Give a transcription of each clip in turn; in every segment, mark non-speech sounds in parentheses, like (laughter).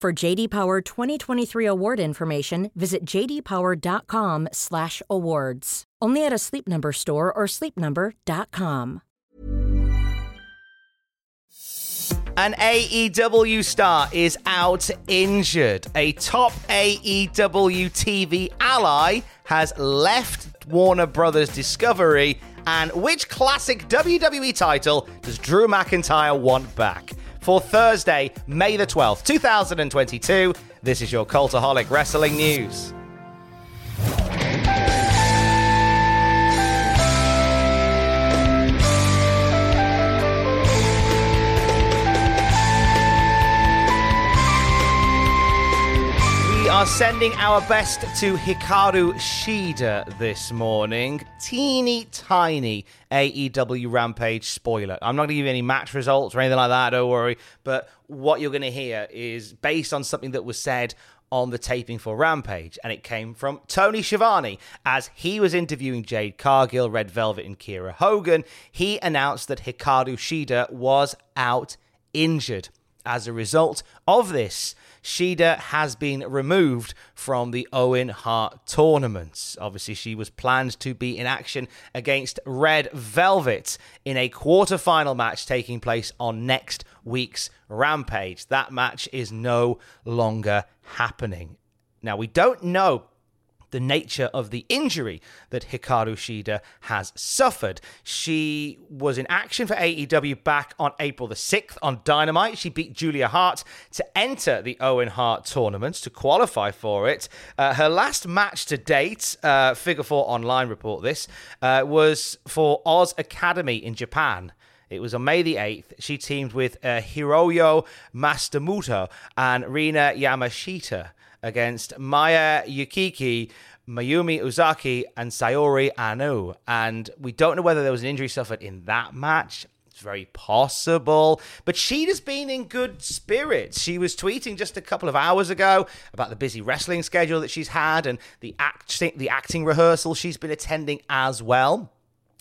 For JD Power 2023 award information, visit jdpower.com/awards. Only at a Sleep Number store or sleepnumber.com. An AEW star is out injured. A top AEW TV ally has left Warner Brothers Discovery. And which classic WWE title does Drew McIntyre want back? For Thursday, May the 12th, 2022, this is your Cultaholic Wrestling News. Are sending our best to Hikaru Shida this morning. Teeny tiny AEW Rampage spoiler. I'm not going to give you any match results or anything like that, don't worry. But what you're going to hear is based on something that was said on the taping for Rampage, and it came from Tony Schiavone. As he was interviewing Jade Cargill, Red Velvet, and Kiera Hogan, he announced that Hikaru Shida was out injured. As a result of this, Shida has been removed from the Owen Hart tournament. Obviously, she was planned to be in action against Red Velvet in a quarter-final match taking place on next week's Rampage. That match is no longer happening. Now, we don't know the nature of the injury that Hikaru Shida has suffered. She was in action for AEW back on April the 6th on Dynamite. She beat Julia Hart to enter the Owen Hart tournament to qualify for it. Uh, her last match to date, uh, Figure 4 Online report this, uh, was for Oz Academy in Japan. It was on May the 8th. She teamed with uh, Hiroyo Matsumoto and Rina Yamashita against Maya Yukihi, Mayumi Ozaki, and Saori Anou. And we don't know whether there was an injury suffered in that match. It's very possible. But she has been in good spirits. She was tweeting just a couple of hours ago about the busy wrestling schedule that she's had and the acting, the acting rehearsal she's been attending as well.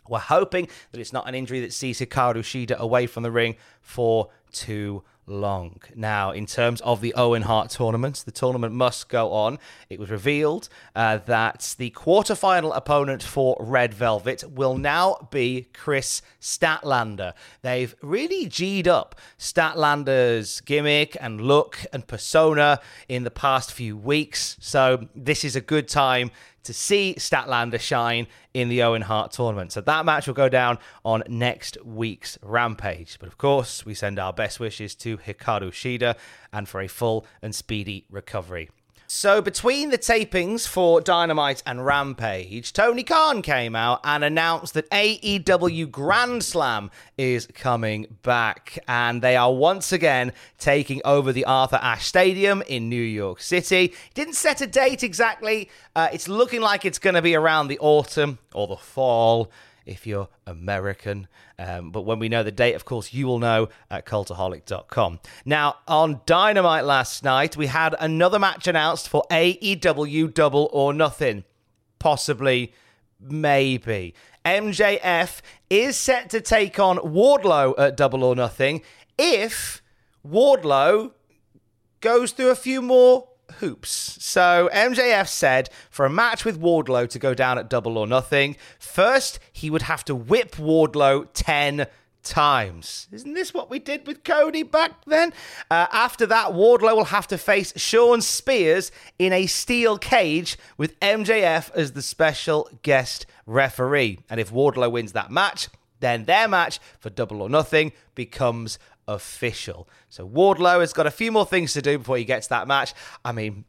We're hoping that it's not an injury that sees Hikaru Shida away from the ring for too long. Now, in terms of the Owen Hart tournament, the tournament must go on. It was revealed uh, that the quarterfinal opponent for Red Velvet will now be Kris Statlander. They've really G'd up Statlander's gimmick and look and persona in the past few weeks, so this is a good time to see Statlander shine in the Owen Hart tournament. So that match will go down on next week's Rampage. But of course, we send our best wishes to Hikaru Shida and for a full and speedy recovery. So, between the tapings for Dynamite and Rampage, Tony Khan came out and announced that AEW Grand Slam is coming back. And they are once again taking over the Arthur Ashe Stadium in New York City. Didn't set a date exactly. Uh, it's looking like it's going to be around the autumn or the fall if you're American. Um, but when we know the date, of course, you will know at cultaholic.com. Now, on Dynamite last night, we had another match announced for AEW Double or Nothing. Possibly, maybe. MJF is set to take on Wardlow at Double or Nothing if Wardlow goes through a few more hoops. So MJF said for a match with Wardlow to go down at double or nothing, first he would have to whip Wardlow 10 times. Isn't this what we did with Cody back then? Uh, after that, Wardlow will have to face Shawn Spears in a steel cage with MJF as the special guest referee. And if Wardlow wins that match, then their match for Double or Nothing becomes official. So Wardlow has got a few more things to do before he gets that match. I mean,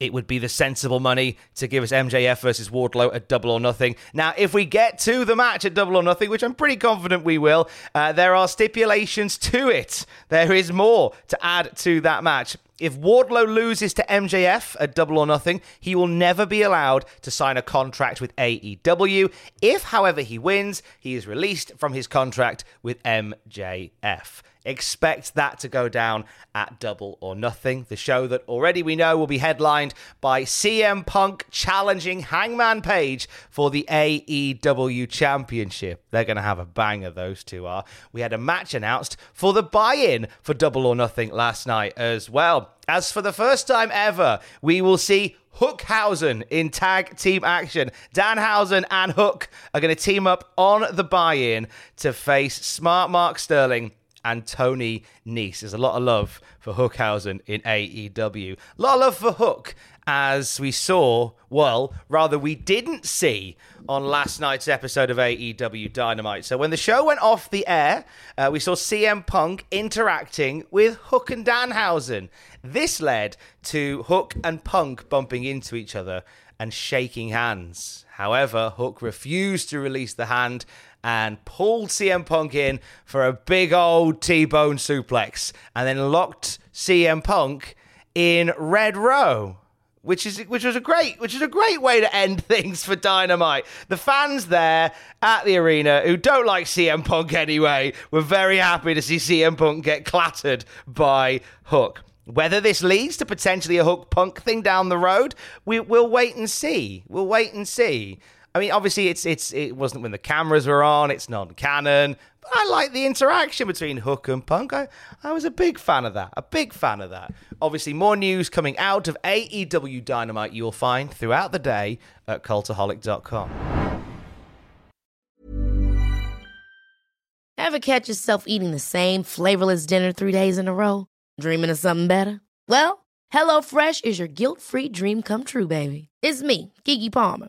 it would be the sensible money to give us MJF versus Wardlow at Double or Nothing. Now, if we get to the match at Double or Nothing, which I'm pretty confident we will, uh, there are stipulations to it. There is more to add to that match. If Wardlow loses to MJF at Double or Nothing, he will never be allowed to sign a contract with AEW. If, however, he wins, he is released from his contract with MJF. Expect that to go down at Double or Nothing, the show that already we know will be headlined by CM Punk challenging Hangman Page for the AEW Championship. They're going to have a banger, those two are. We had a match announced for the buy in for Double or Nothing last night as well. As for the first time ever, we will see Hookhausen in tag team action. Danhausen and Hook are going to team up on the buy in to face Smart Mark Sterling and Tony Nese. There's a lot of love for Hookhausen in AEW. A lot of love for Hook, as we saw, well, rather, we didn't see on last night's episode of AEW Dynamite. So when the show went off the air, uh, we saw CM Punk interacting with Hook and Danhausen. This led to Hook and Punk bumping into each other and shaking hands. However, Hook refused to release the hand and pulled CM Punk in for a big old T bone suplex and then locked CM Punk in Redrum. Which is which was a great which is a great way to end (laughs) things for Dynamite. The fans there at the arena who don't like CM Punk anyway were very happy to see CM Punk get clattered by Hook. Whether this leads to potentially a Hook Punk thing down the road, we, will wait and see. We'll wait and see. I mean, obviously, it's it's it wasn't when the cameras were on. It's non-canon. But I like the interaction between Hook and Punk. I, I was a big fan of that. A big fan of that. Obviously, more news coming out of AEW Dynamite you'll find throughout the day at cultaholic.com. Ever catch yourself eating the same flavorless dinner three days in a row? Dreaming of something better? Well, HelloFresh is your guilt-free dream come true, baby. It's me, Keke Palmer.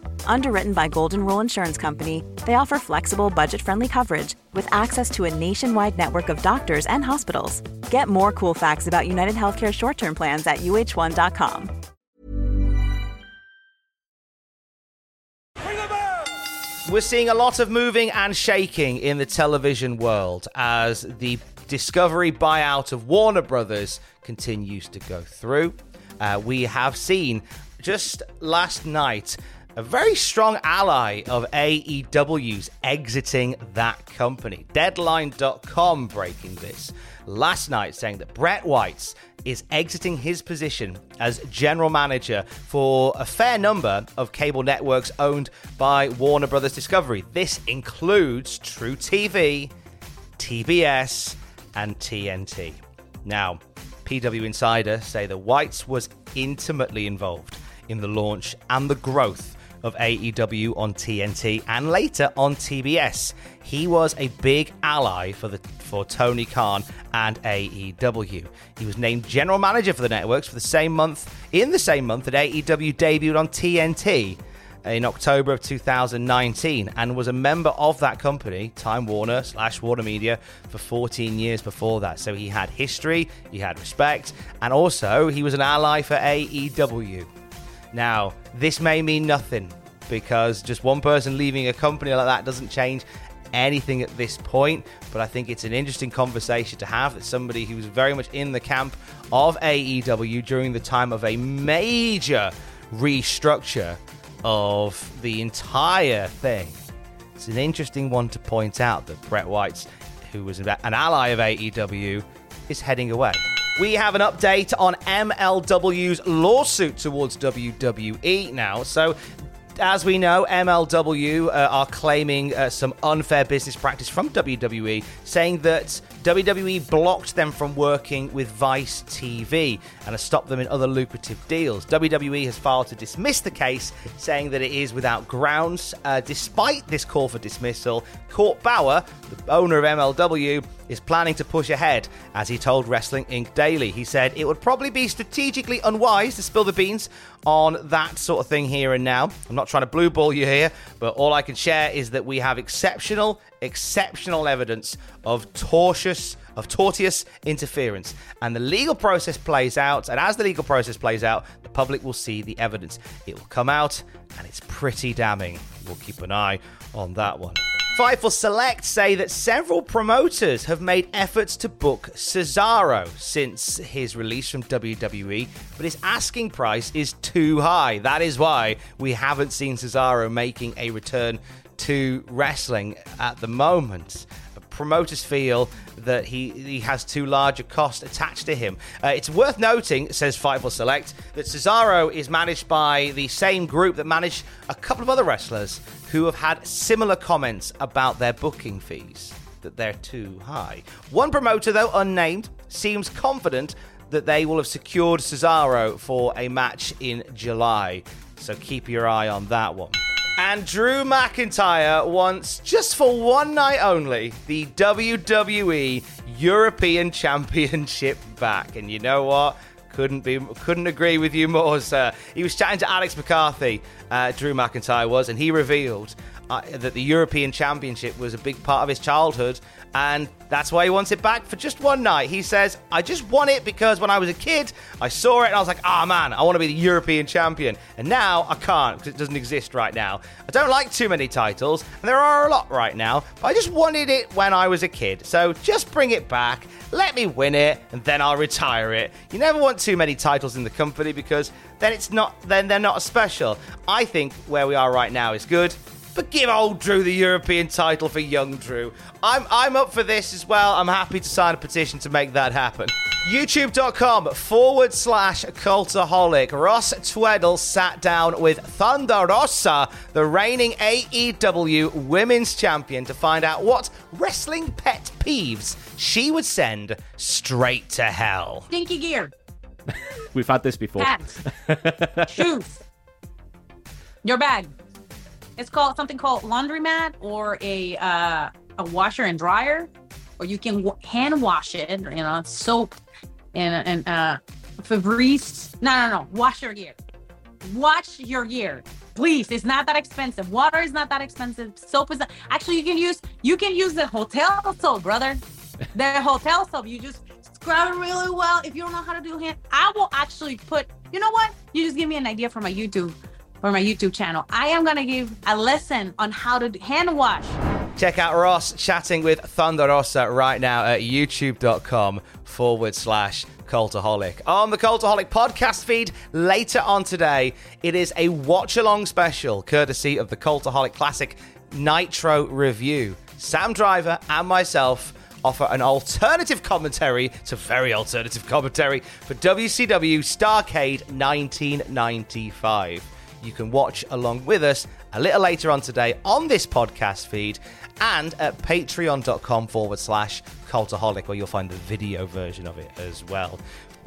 Underwritten by Golden Rule Insurance Company, they offer flexible, budget friendly coverage with access to a nationwide network of doctors and hospitals. Get more cool facts about United Healthcare short term plans at uh1.com. We're seeing a lot of moving and shaking in the television world as the Discovery buyout of Warner Brothers continues to go through. Uh, we have seen just last night a very strong ally of AEW's exiting that company. Deadline.com breaking this last night, saying that Brett Weitz is exiting his position as general manager for a fair number of cable networks owned by Warner Brothers Discovery. This includes truTV, TBS, and TNT. Now, PW Insider say that Weitz was intimately involved in the launch and the growth of AEW on TNT and later on TBS. He was a big ally for the for Tony Khan and AEW. He was named general manager for the networks for the same month in the same month that AEW debuted on TNT in October of 2019 and was a member of that company, Time Warner slash Warner Media, for 14 years before that. So he had history, he had respect, and also he was an ally for AEW. Now, this may mean nothing because just one person leaving a company like that doesn't change anything at this point, but I think it's an interesting conversation to have that somebody who was very much in the camp of AEW during the time of a major restructure of the entire thing. It's an interesting one to point out that Brett Weitz, who was an ally of AEW, is heading away. We have an update on MLW's lawsuit towards WWE now. So, as we know, MLW uh, are claiming uh, some unfair business practice from WWE, saying that WWE blocked them from working with Vice TV and has stopped them in other lucrative deals. WWE has filed to dismiss the case, saying that it is without grounds. Uh, despite this call for dismissal, Court Bauer, the owner of MLW, is planning to push ahead, as he told Wrestling Inc. Daily. He said it would probably be strategically unwise to spill the beans on that sort of thing here and now. I'm not trying to blue ball you here, but all I can share is that we have exceptional exceptional evidence of of tortious interference and the legal process plays out and as the legal process plays out the public will see the evidence it will come out and it's pretty damning we'll keep an eye on that one Fightful Select say that several promoters have made efforts to book Cesaro since his release from WWE, but his asking price is too high. That is why we haven't seen Cesaro making a return to wrestling at the moment. Promoters feel that he, he has too large a cost attached to him. Uh, it's worth noting, says Fightful Select, that Cesaro is managed by the same group that managed a couple of other wrestlers who have had similar comments about their booking fees, that they're too high. One promoter, though unnamed, seems confident that they will have secured Cesaro for a match in July. So keep your eye on that one. And Drew McIntyre wants, just for one night only, the WWE European Championship back. And you know what? Couldn't be, couldn't agree with you more, sir. He was chatting to Alex McCarthy, uh, Drew McIntyre was, and he revealed uh, that the European Championship was a big part of his childhood, and that's why he wants it back for just one night. He says, I just want it because when I was a kid, I saw it and I was like, ah, oh, man, I want to be the European champion. And now I can't because it doesn't exist right now. I don't like too many titles, and there are a lot right now, but I just wanted it when I was a kid. So just bring it back, let me win it, and then I'll retire it. You never want too many titles in the company because then it's not then they're not special. I think where we are right now is good. But give old Drew the European title for young Drew. I'm I'm up for this as well. I'm happy to sign a petition to make that happen. YouTube.com forward slash cultaholic. Ross Tweddle sat down with Thunder Rosa, the reigning AEW Women's Champion, to find out what wrestling pet peeves she would send straight to hell. Stinky gear. (laughs) We've had this before. Hats. (laughs) Shoes. Your bag. It's called something called laundromat or a uh, a washer and dryer, or you can w- hand wash it. You know, soap and and uh, Febreze. No, no, no. Wash your gear. Wash your gear, please. It's not that expensive. Water is not that expensive. Soap is not. Actually, you can use you can use the hotel soap, brother. The hotel soap. You just scrub it really well. If you don't know how to do hand, I will actually put. You know what? You just give me an idea for my YouTube for my YouTube channel. I am to give a lesson on how to hand wash. Check out Ross chatting with Thunder Rosa right now at youtube.com forward slash Cultaholic. On the Cultaholic podcast feed later on today, it is a watch along special courtesy of the Cultaholic Classic Nitro review. Sam Driver and myself offer an alternative commentary, to very alternative commentary, for WCW Starcade 1995 you can watch along with us a little later on today on this podcast feed and at patreon.com forward slash cultaholic, where you'll find the video version of it as well.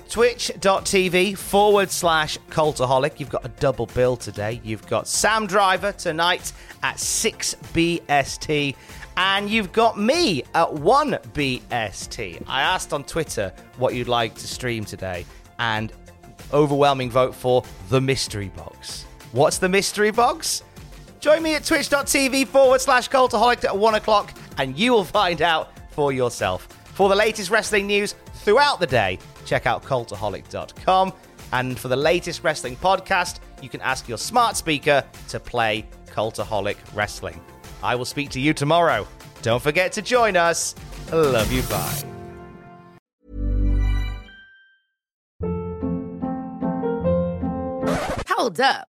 twitch.tv forward slash cultaholic. You've got a double bill today. You've got Sam Driver tonight at 6 BST. And you've got me at 1 BST. I asked on Twitter what you'd like to stream today, and overwhelming vote for the mystery box. What's the mystery box? Join me at twitch.tv forward slash cultaholic at 1 o'clock, and you will find out for yourself. For the latest wrestling news throughout the day, check out cultaholic.com. And for the latest wrestling podcast, you can ask your smart speaker to play Cultaholic Wrestling. I will speak to you tomorrow. Don't forget to join us. Love you. Bye. Hold up.